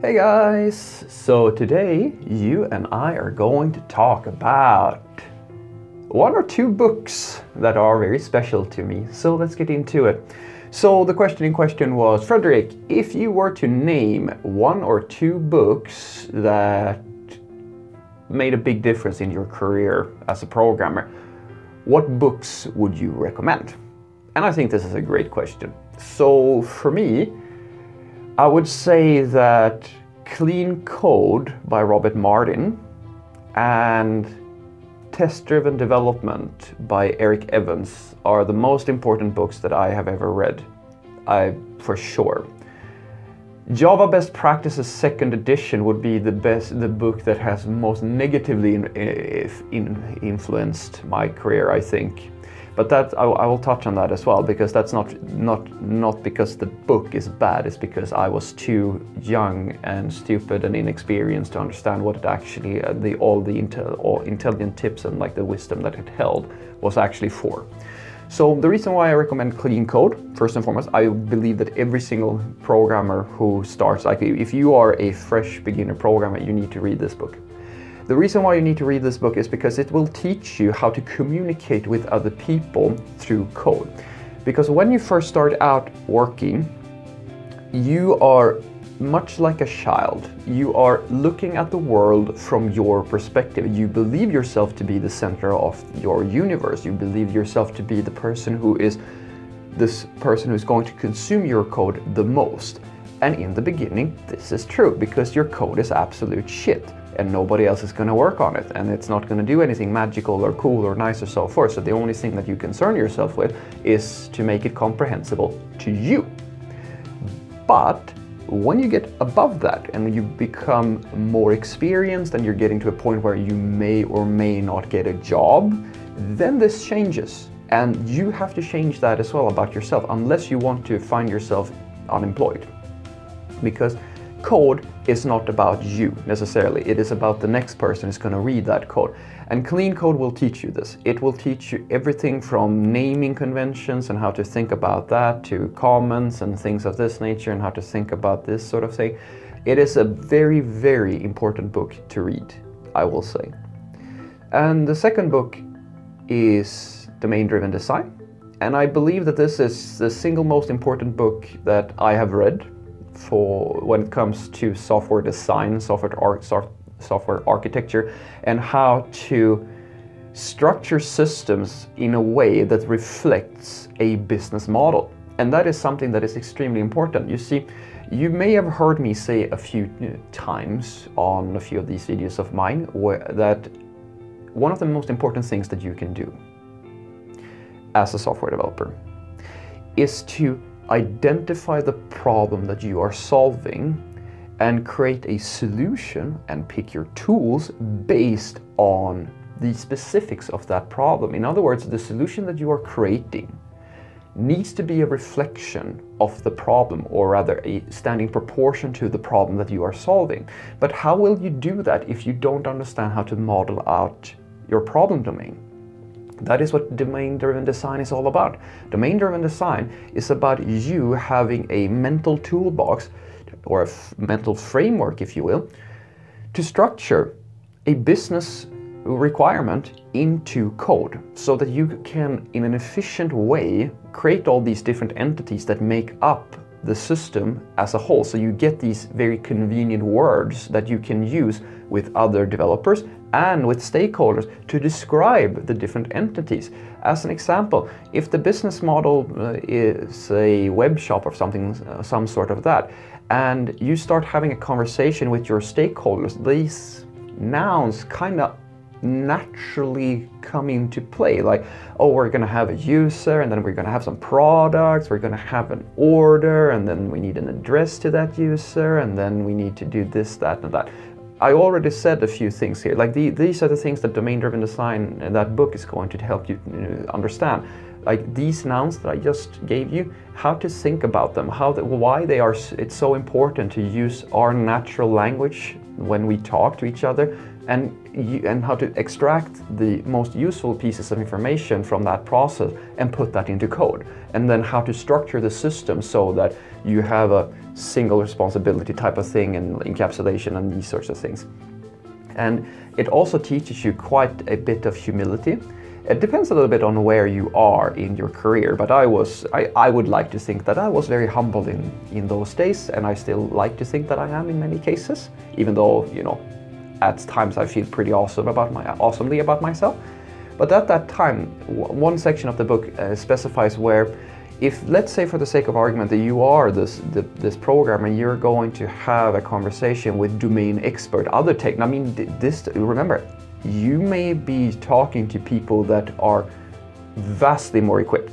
Hey guys! So today you and I are going to talk about one or two books that are very special to me. So let's get into it. So the question in question was Frederick, if you were to name one or two books that made a big difference in your career as a programmer, what books would you recommend? And I think this is a great question. So for me, I would say that Clean Code by Robert Martin and Test Driven Development by Eric Evans are the most important books that I have ever read. I for sure. Java Best Practices Second Edition would be the best, the book that has most negatively in, eh, in, influenced my career, I think. But that I, I, will touch on that as well because that's not not not because the book is bad. It's because I was too young and stupid and inexperienced to understand what it actually uh, the all the intel, all intelligent tips and like the wisdom that it held was actually for. So the reason why I recommend Clean Code, first and foremost, I believe that every single programmer who starts, like if you are a fresh beginner programmer, you need to read this book. The reason why you need to read this book is because it will teach you how to communicate with other people through code. Because when you first start out working, you are much like a child. You are looking at the world from your perspective. You believe yourself to be the center of your universe. You believe yourself to be the person who is this person who's going to consume your code the most. And in the beginning, this is true because your code is absolute shit and nobody else is going to work on it and it's not going to do anything magical or cool or nice or so forth. So the only thing that you concern yourself with is to make it comprehensible to you. But when you get above that and you become more experienced and you're getting to a point where you may or may not get a job, then this changes. And you have to change that as well about yourself unless you want to find yourself unemployed. Because code is not about you necessarily. It is about the next person who's going to read that code. And clean code will teach you this. It will teach you everything from naming conventions and how to think about that to comments and things of this nature and how to think about this sort of thing. It is a very, very important book to read, I will say. And the second book is Domain Driven Design. And I believe that this is the single most important book that I have read for when it comes to software design, software, ar software architecture, and how to structure systems in a way that reflects a business model. And that is something that is extremely important. You see, you may have heard me say a few uh, times on a few of these videos of mine where, that one of the most important things that you can do as a software developer is to identify the problem that you are solving and create a solution and pick your tools based on the specifics of that problem. In other words, the solution that you are creating needs to be a reflection of the problem, or rather a standing proportion to the problem that you are solving. But how will you do that if you don't understand how to model out your problem domain? That is what domain-driven design is all about. Domain-driven design is about you having a mental toolbox or a mental framework, if you will, to structure a business requirement into code so that you can, in an efficient way, create all these different entities that make up the system as a whole. So you get these very convenient words that you can use with other developers and with stakeholders to describe the different entities. As an example, if the business model uh, is a web shop or something, uh, some sort of that, and you start having a conversation with your stakeholders, these nouns kind of naturally come into play. Like, oh, we're going to have a user, and then we're going to have some products, we're going to have an order, and then we need an address to that user, and then we need to do this, that, and that. I already said a few things here. Like the, these are the things that domain-driven design and that book is going to help you, understand. Like these nouns that I just gave you, how to think about them, how the, why they are. It's so important to use our natural language when we talk to each other, and and how to extract the most useful pieces of information from that process and put that into code. And then how to structure the system so that you have a single responsibility type of thing and encapsulation and these sorts of things. And it also teaches you quite a bit of humility. It depends a little bit on where you are in your career, but I was I, I would like to think that I was very humble in, in those days, and I still like to think that I am in many cases, even though, you know, at times I feel pretty awesome about my awesomely about myself. But at that time, one section of the book uh, specifies where if let's say for the sake of argument that you are this the, this programmer you're going to have a conversation with domain expert other tech i mean this remember you may be talking to people that are vastly more equipped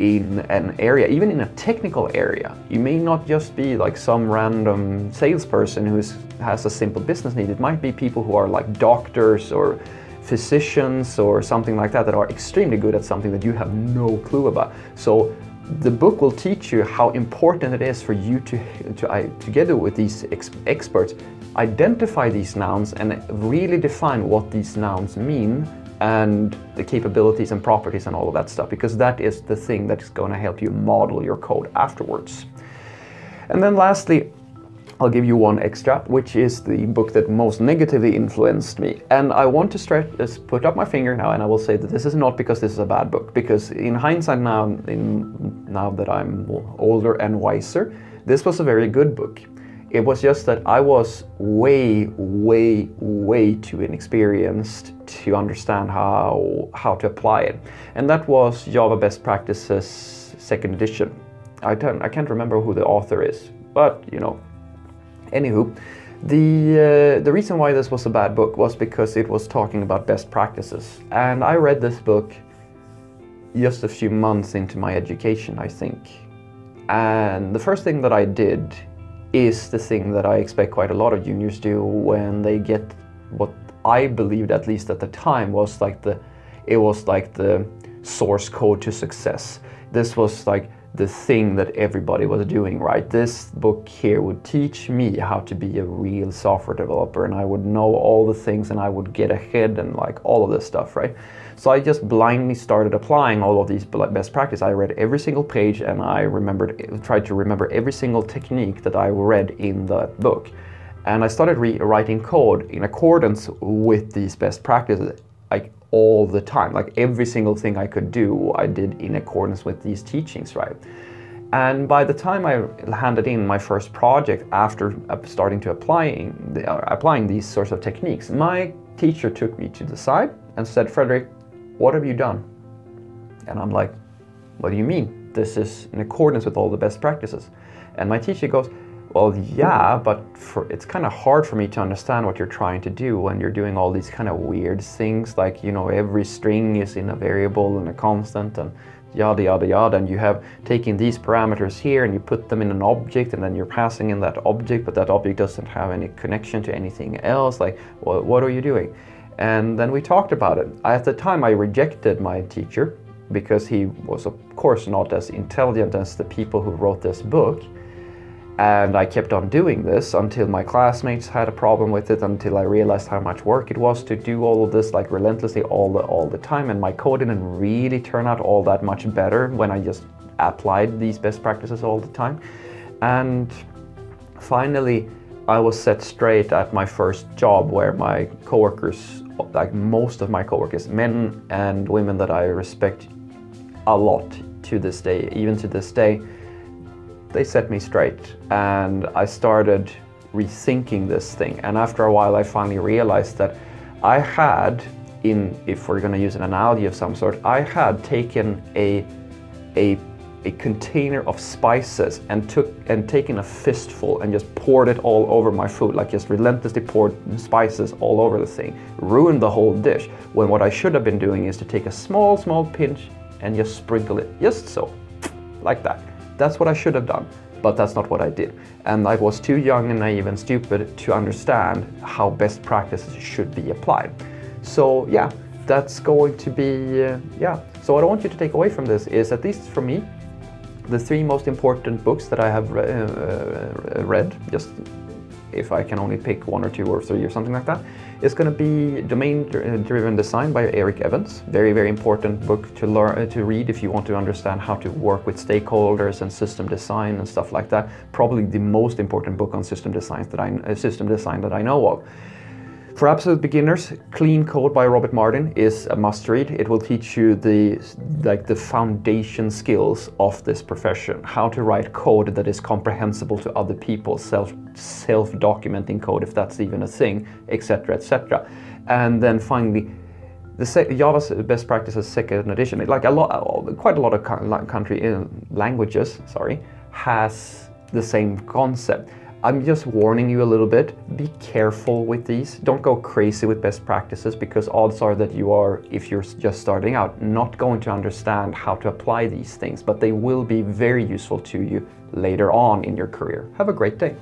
in an area even in a technical area you may not just be like some random salesperson who has a simple business need it might be people who are like doctors or physicians or something like that that are extremely good at something that you have no clue about. So the book will teach you how important it is for you to, to together with these ex experts, identify these nouns and really define what these nouns mean and the capabilities and properties and all of that stuff, because that is the thing that is going to help you model your code afterwards. And then lastly, I'll give you one extra, which is the book that most negatively influenced me. And I want to stretch, put up my finger now, and I will say that this is not because this is a bad book, because in hindsight now, in, now that I'm older and wiser, this was a very good book. It was just that I was way, way, way too inexperienced to understand how how to apply it, and that was Java Best Practices Second Edition. I don't, I can't remember who the author is, but you know, Anywho, the, uh, the reason why this was a bad book was because it was talking about best practices. And I read this book just a few months into my education, I think. And the first thing that I did is the thing that I expect quite a lot of juniors do when they get what I believed, at least at the time, was like the it was like the source code to success. This was like the thing that everybody was doing, right? This book here would teach me how to be a real software developer and I would know all the things and I would get ahead and like all of this stuff, right? So I just blindly started applying all of these best practice. I read every single page and I remembered, tried to remember every single technique that I read in that book. And I started writing code in accordance with these best practices. Like all the time. Like every single thing I could do, I did in accordance with these teachings, right? And by the time I handed in my first project after starting to applying, uh, applying these sorts of techniques, my teacher took me to the side and said, Frederick, what have you done? And I'm like, what do you mean? This is in accordance with all the best practices. And my teacher goes, well, yeah, but for, it's kind of hard for me to understand what you're trying to do when you're doing all these kind of weird things, like, you know, every string is in a variable and a constant and yada, yada, yada, and you have taken these parameters here and you put them in an object and then you're passing in that object, but that object doesn't have any connection to anything else. Like, well, what are you doing? And then we talked about it. At the time, I rejected my teacher because he was, of course, not as intelligent as the people who wrote this book. And I kept on doing this until my classmates had a problem with it, until I realized how much work it was to do all of this like relentlessly all the all the time. And my code didn't really turn out all that much better when I just applied these best practices all the time. And finally, I was set straight at my first job where my coworkers, like most of my coworkers, men and women that I respect a lot to this day, even to this day, they set me straight and I started rethinking this thing. And after a while, I finally realized that I had, in if we're going to use an analogy of some sort, I had taken a a a container of spices and took and taken a fistful and just poured it all over my food, like just relentlessly poured spices all over the thing, ruined the whole dish. When what I should have been doing is to take a small, small pinch and just sprinkle it, just so, like that. That's what I should have done, but that's not what I did. And I was too young and naive and stupid to understand how best practices should be applied. So yeah, that's going to be, uh, yeah. So what I want you to take away from this is, at least for me, the three most important books that I have re uh, read, just if I can only pick one or two or three or something like that, is going to be Domain-Driven Design by Eric Evans. Very, very important book to learn uh, to read if you want to understand how to work with stakeholders and system design and stuff like that. Probably the most important book on system design that I uh, system design that I know of. For absolute beginners, Clean Code by Robert Martin is a must read. It will teach you the like the foundation skills of this profession, how to write code that is comprehensible to other people, self self-documenting code if that's even a thing, etc., etc. And then finally, the Java's best practices second edition, like a lot, quite a lot of country uh, languages, sorry, has the same concept. I'm just warning you a little bit. Be careful with these. Don't go crazy with best practices because odds are that you are, if you're just starting out, not going to understand how to apply these things, but they will be very useful to you later on in your career. Have a great day.